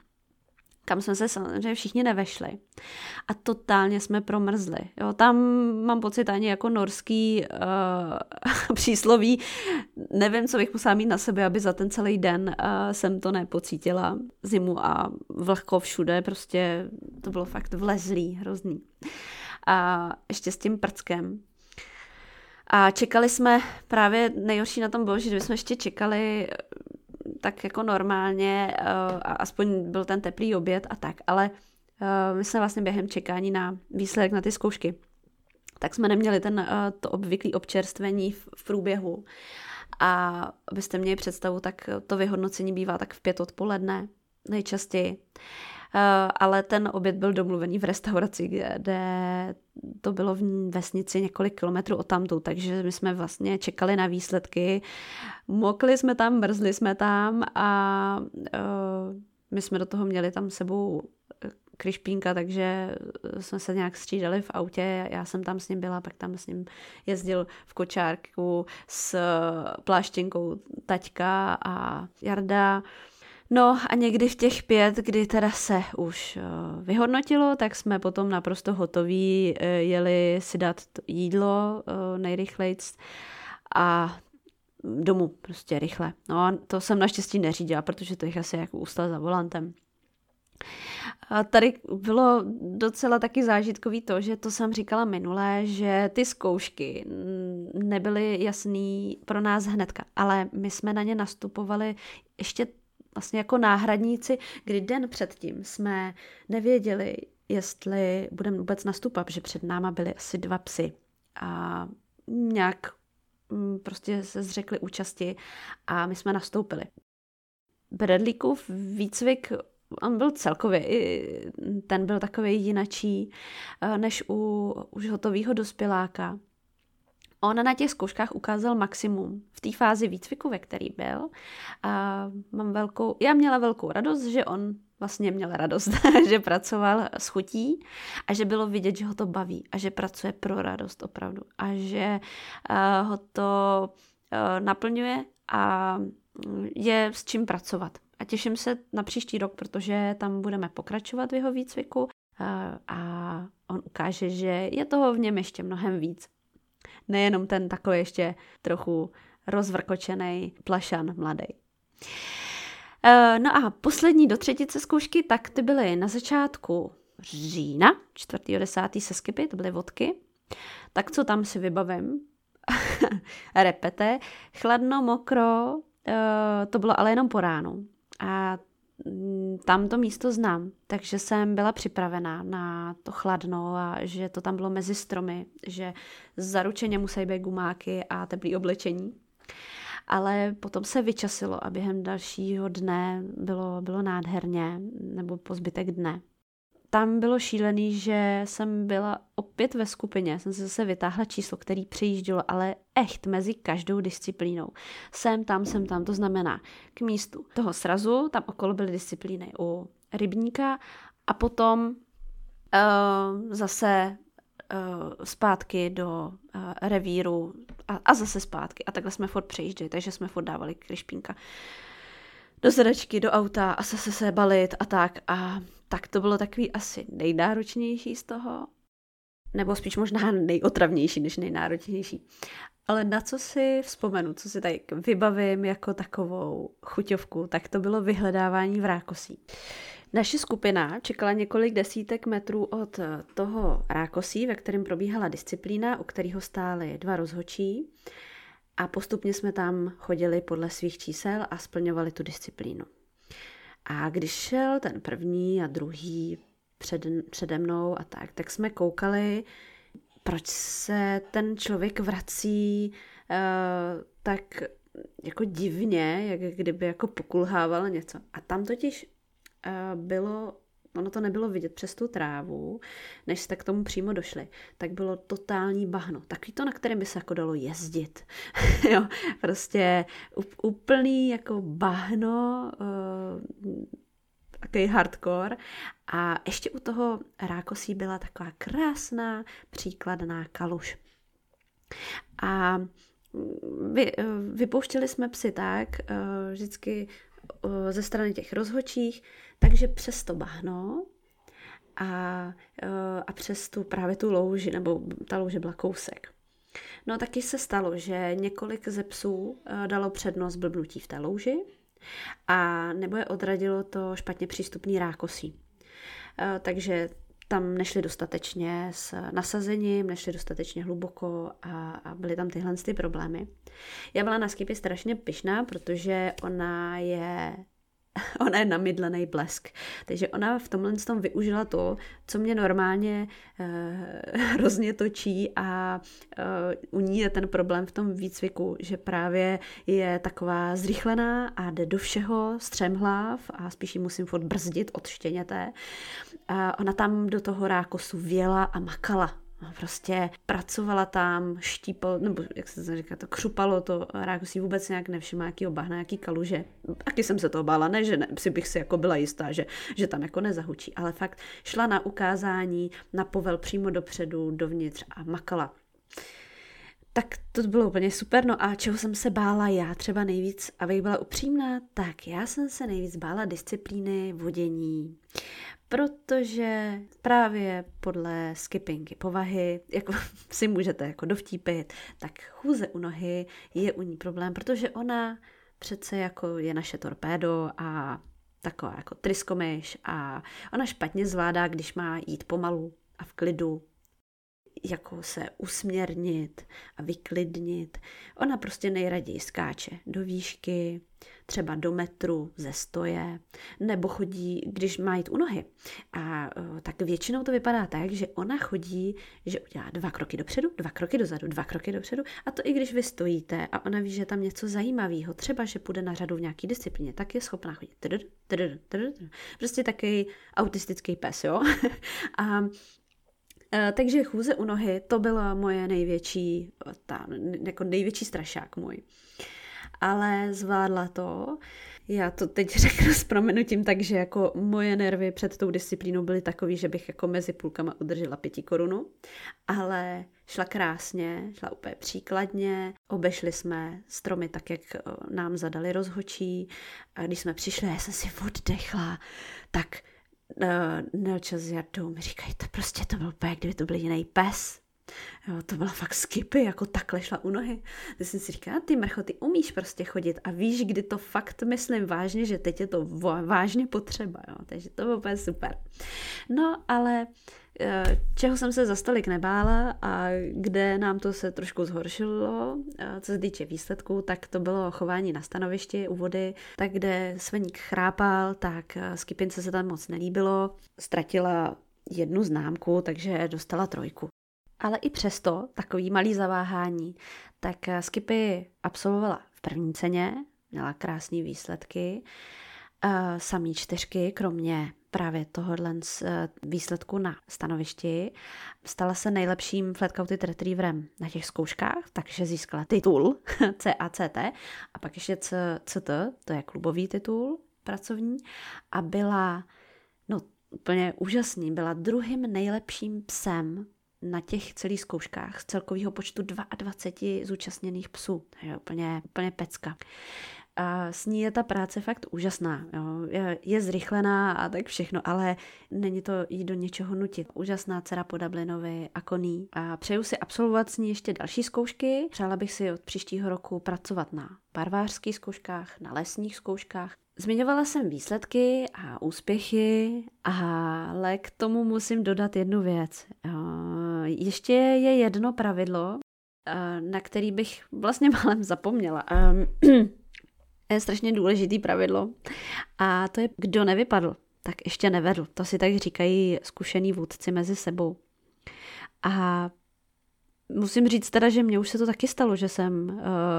kam jsme se samozřejmě všichni nevešli. A totálně jsme promrzli. Jo, tam mám pocit ani jako norský uh, přísloví. Nevím, co bych musela mít na sebe, aby za ten celý den uh, jsem to nepocítila. Zimu a vlhko všude, prostě to bylo fakt vlezlý, hrozný. A ještě s tím prckem. A čekali jsme, právě nejhorší na tom bylo, že jsme ještě čekali tak jako normálně, uh, aspoň byl ten teplý oběd a tak, ale uh, my jsme vlastně během čekání na výsledek na ty zkoušky, tak jsme neměli ten, uh, to obvyklý občerstvení v, v průběhu. A abyste měli představu, tak to vyhodnocení bývá tak v pět odpoledne nejčastěji. Eh, ale ten oběd byl domluvený v restauraci, kde to bylo v vesnici několik kilometrů od tamtu, takže my jsme vlastně čekali na výsledky. Mokli jsme tam, mrzli jsme tam a uh, my jsme do toho měli tam sebou eh, Krišpínka, takže jsme se nějak střídali v autě, já jsem tam s ním byla, pak tam s ním jezdil v kočárku s pláštěnkou taťka a Jarda. No a někdy v těch pět, kdy teda se už uh, vyhodnotilo, tak jsme potom naprosto hotoví uh, jeli si dát jídlo uh, nejrychleji a domů prostě rychle. No a to jsem naštěstí neřídila, protože to jich asi jako ústal za volantem. A tady bylo docela taky zážitkový to, že to jsem říkala minule, že ty zkoušky nebyly jasný pro nás hnedka, ale my jsme na ně nastupovali ještě vlastně jako náhradníci, kdy den předtím jsme nevěděli, jestli budeme vůbec nastupat, že před náma byly asi dva psy a nějak mm, prostě se zřekli účasti a my jsme nastoupili. Bradleyův výcvik, on byl celkově, ten byl takový jinačí eh, než u už hotového dospěláka. On na těch zkouškách ukázal maximum v té fázi výcviku, ve který byl. A mám velkou, já měla velkou radost, že on vlastně měl radost, že pracoval s chutí a že bylo vidět, že ho to baví a že pracuje pro radost opravdu a že uh, ho to uh, naplňuje a je s čím pracovat. A těším se na příští rok, protože tam budeme pokračovat v jeho výcviku uh, a on ukáže, že je toho v něm ještě mnohem víc. Nejenom ten takový ještě trochu rozvrkočený plašan mladý. Eh, no a poslední do třetice zkoušky, tak ty byly na začátku října, 4.10. se skipy, to byly vodky. Tak co tam si vybavím? Repete, chladno, mokro, eh, to bylo ale jenom po ránu. A tam to místo znám, takže jsem byla připravená na to chladno a že to tam bylo mezi stromy, že zaručeně musí být gumáky a teplý oblečení ale potom se vyčasilo a během dalšího dne bylo, bylo nádherně, nebo po zbytek dne. Tam bylo šílený, že jsem byla opět ve skupině, jsem se zase vytáhla číslo, který přejíždělo, ale echt mezi každou disciplínou. Jsem tam, jsem tam, to znamená k místu toho srazu, tam okolo byly disciplíny u rybníka a potom uh, zase uh, zpátky do uh, revíru a, a zase zpátky. A takhle jsme furt přejížděli, takže jsme furt dávali krišpínka do sedačky, do auta a zase se balit a tak. A tak to bylo takový asi nejnáročnější z toho. Nebo spíš možná nejotravnější než nejnáročnější. Ale na co si vzpomenu, co si tady vybavím jako takovou chuťovku, tak to bylo vyhledávání v rákosí. Naše skupina čekala několik desítek metrů od toho rákosí, ve kterém probíhala disciplína, u kterého stály dva rozhočí a postupně jsme tam chodili podle svých čísel a splňovali tu disciplínu. A když šel ten první a druhý před, přede mnou a tak, tak jsme koukali, proč se ten člověk vrací uh, tak jako divně, jak kdyby jako pokulhával něco. A tam totiž bylo, ono to nebylo vidět přes tu trávu, než jste k tomu přímo došli, tak bylo totální bahno. Takový to, na kterém by se jako dalo jezdit. jo, prostě úplný jako bahno, uh, takový hardcore. A ještě u toho rákosí byla taková krásná příkladná kaluž. A vy, eh, vypouštěli jsme psy tak, uh, vždycky ze strany těch rozhočích, takže přes to bahno a, a přes tu právě tu louži, nebo ta louže byla kousek. No taky se stalo, že několik ze psů dalo přednost blbnutí v té louži a nebo je odradilo to špatně přístupný rákosí. Takže tam nešli dostatečně s nasazením, nešli dostatečně hluboko a, a byly tam tyhle ty problémy. Já byla na Skipy strašně pyšná, protože ona je ona je namydlený blesk. Takže ona v tomhle tom využila to, co mě normálně uh, hrozně točí a uh, u ní je ten problém v tom výcviku, že právě je taková zrychlená a jde do všeho střemhlav a spíš ji musím furt brzdit od štěněte. A ona tam do toho rákosu věla a makala prostě pracovala tam, štípalo, nebo jak se to říká, to křupalo to, ráko si vůbec nějak nevšimla, jaký bahna, jaký kaluže. Taky jsem se toho bála, ne, že ne, si bych si jako byla jistá, že, že tam jako nezahučí, ale fakt šla na ukázání, na povel přímo dopředu, dovnitř a makala. Tak to bylo úplně super. No a čeho jsem se bála já třeba nejvíc, abych byla upřímná, tak já jsem se nejvíc bála disciplíny, vodění, protože právě podle skippingy povahy, jako si můžete jako dovtípit, tak chůze u nohy je u ní problém, protože ona přece jako je naše torpédo a taková jako tryskomyš a ona špatně zvládá, když má jít pomalu a v klidu jako se usměrnit a vyklidnit. Ona prostě nejraději skáče do výšky, třeba do metru ze stoje, nebo chodí, když má jít u nohy. A tak většinou to vypadá tak, že ona chodí, že udělá dva kroky dopředu, dva kroky dozadu, dva kroky dopředu a to i když vy stojíte a ona ví, že tam něco zajímavého, třeba, že půjde na řadu v nějaký disciplíně, tak je schopná chodit. Prostě takový autistický pes, jo. a takže chůze u nohy, to byla moje největší, ta, jako největší strašák můj. Ale zvládla to. Já to teď řeknu s proměnutím, takže jako moje nervy před tou disciplínou byly takový, že bych jako mezi půlkama udržela pěti korunu, ale šla krásně, šla úplně příkladně, obešli jsme stromy tak, jak eh, nám zadali rozhočí a když jsme přišli, já jsem si oddechla, tak uh, Nelča s Jardou mi říkají, to prostě to byl úplně, kdyby to byl jiný pes, Jo, to byla fakt skipy, jako takhle šla u nohy. Teď jsem si říkala, ty mrcho, ty umíš prostě chodit a víš, kdy to fakt myslím vážně, že teď je to vážně potřeba, jo. Takže to bylo úplně super. No, ale eh, čeho jsem se za stolik nebála a kde nám to se trošku zhoršilo, eh, co se týče výsledků, tak to bylo chování na stanovišti u vody, tak kde Sveník chrápal, tak eh, skipince se tam moc nelíbilo, ztratila jednu známku, takže dostala trojku. Ale i přesto, takový malý zaváhání, tak eh, Skipy absolvovala v první ceně, měla krásné výsledky, samý čtyřky, kromě právě tohohle eh, výsledku na stanovišti. Stala se nejlepším flatcoated retrieverem na těch zkouškách, takže získala titul CACT a pak ještě CT, to je klubový titul pracovní a byla no, úplně úžasný, byla druhým nejlepším psem na těch celých zkouškách z celkového počtu 22 zúčastněných psů. Je úplně, úplně pecka. S ní je ta práce fakt úžasná. Jo. Je, je zrychlená a tak všechno, ale není to jí do něčeho nutit. Úžasná dcera po Dublinovi a koní. A přeju si absolvovat s ní ještě další zkoušky. Přála bych si od příštího roku pracovat na barvářských zkouškách, na lesních zkouškách. Zmiňovala jsem výsledky a úspěchy, ale k tomu musím dodat jednu věc. Ještě je jedno pravidlo, na který bych vlastně málem zapomněla. je strašně důležitý pravidlo a to je, kdo nevypadl, tak ještě nevedl. To si tak říkají zkušený vůdci mezi sebou. A musím říct teda, že mně už se to taky stalo, že jsem uh,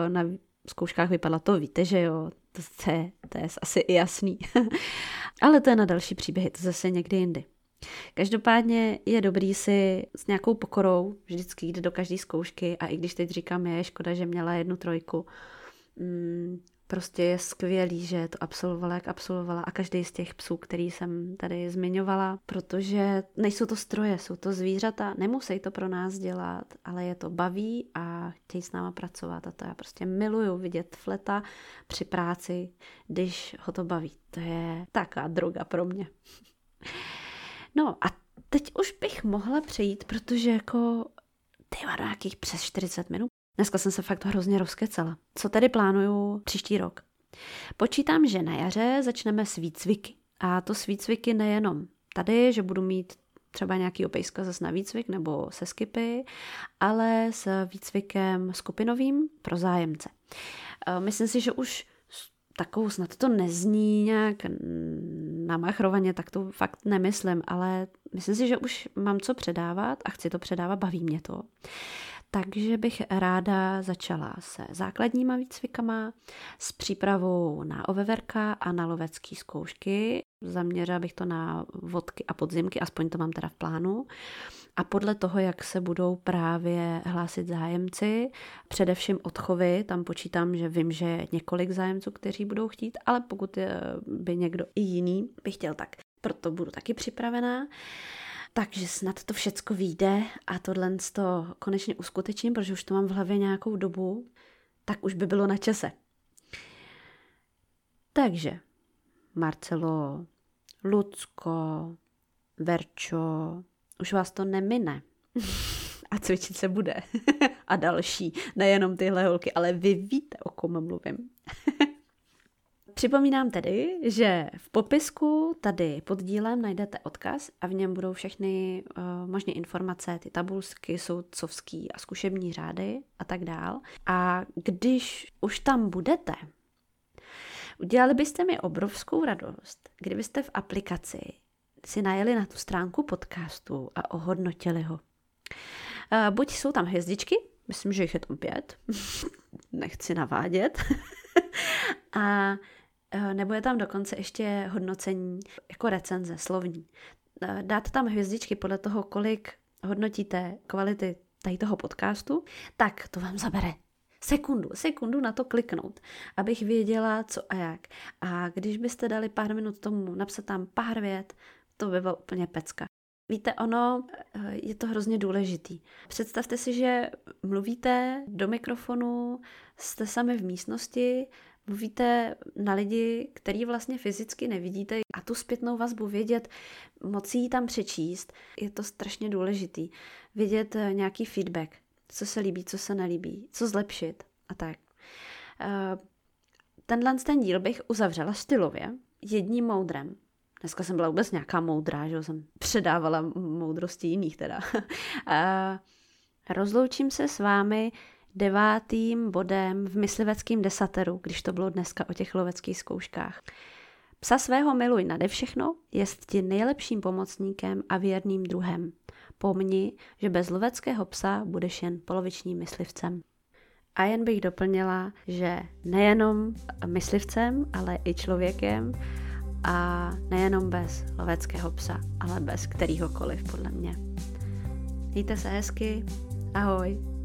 na zkouškách vypadla. To víte, že jo, to, to, je, to je asi i jasný. Ale to je na další příběhy, to zase někdy jindy. Každopádně je dobrý si s nějakou pokorou vždycky jít do každé zkoušky a i když teď říkám, je škoda, že měla jednu trojku, mm, prostě je skvělý, že to absolvovala, jak absolvovala a každý z těch psů, který jsem tady zmiňovala, protože nejsou to stroje, jsou to zvířata, nemusí to pro nás dělat, ale je to baví a chtějí s náma pracovat a to já prostě miluju vidět fleta při práci, když ho to baví. To je taká droga pro mě. No a teď už bych mohla přejít, protože jako ty nějakých přes 40 minut. Dneska jsem se fakt hrozně rozkecala. Co tedy plánuju příští rok? Počítám, že na jaře začneme s výcviky. A to s výcviky nejenom tady, že budu mít třeba nějaký opejska zase na výcvik nebo se skipy, ale s výcvikem skupinovým pro zájemce. E, myslím si, že už takovou snad to nezní nějak namachrovaně, tak to fakt nemyslím, ale myslím si, že už mám co předávat a chci to předávat, baví mě to. Takže bych ráda začala se základníma výcvikama, s přípravou na oveverka a na lovecké zkoušky. Zaměřila bych to na vodky a podzimky, aspoň to mám teda v plánu. A podle toho, jak se budou právě hlásit zájemci, především odchovy, tam počítám, že vím, že několik zájemců, kteří budou chtít, ale pokud by někdo i jiný by chtěl, tak proto budu taky připravená. Takže snad to všecko vyjde a tohle to konečně uskutečním, protože už to mám v hlavě nějakou dobu, tak už by bylo na čase. Takže Marcelo, Lucko, Verčo, už vás to nemine. a cvičit se bude. a další, nejenom tyhle holky, ale vy víte, o kom mluvím. Připomínám tedy, že v popisku tady pod dílem najdete odkaz a v něm budou všechny uh, možné informace, ty tabulky, soudcovský a zkušební řády a tak dál. A když už tam budete, udělali byste mi obrovskou radost, kdybyste v aplikaci si najeli na tu stránku podcastu a ohodnotili ho. Uh, buď jsou tam hvězdičky, myslím, že jich je tam pět, nechci navádět, a nebo je tam dokonce ještě hodnocení jako recenze, slovní. Eh, Dáte tam hvězdičky podle toho, kolik hodnotíte kvality tady toho podcastu, tak to vám zabere sekundu, sekundu na to kliknout, abych věděla, co a jak. A když byste dali pár minut tomu napsat tam pár vět, to by bylo úplně pecka. Víte, ono je to hrozně důležitý. Představte si, že mluvíte do mikrofonu, jste sami v místnosti, mluvíte na lidi, který vlastně fyzicky nevidíte a tu zpětnou vazbu vědět, moci ji tam přečíst, je to strašně důležitý. Vědět nějaký feedback, co se líbí, co se nelíbí, co zlepšit a tak. Eh, tenhle ten díl bych uzavřela stylově jedním moudrem. Dneska jsem byla vůbec nějaká moudrá, že jsem předávala moudrosti jiných teda. A rozloučím se s vámi devátým bodem v mysliveckém desateru, když to bylo dneska o těch loveckých zkouškách. Psa svého miluj nade všechno, jest ti nejlepším pomocníkem a věrným druhem. Pomni, že bez loveckého psa budeš jen polovičním myslivcem. A jen bych doplnila, že nejenom myslivcem, ale i člověkem, a nejenom bez loveckého psa, ale bez kterýhokoliv podle mě. Mějte se hezky, ahoj!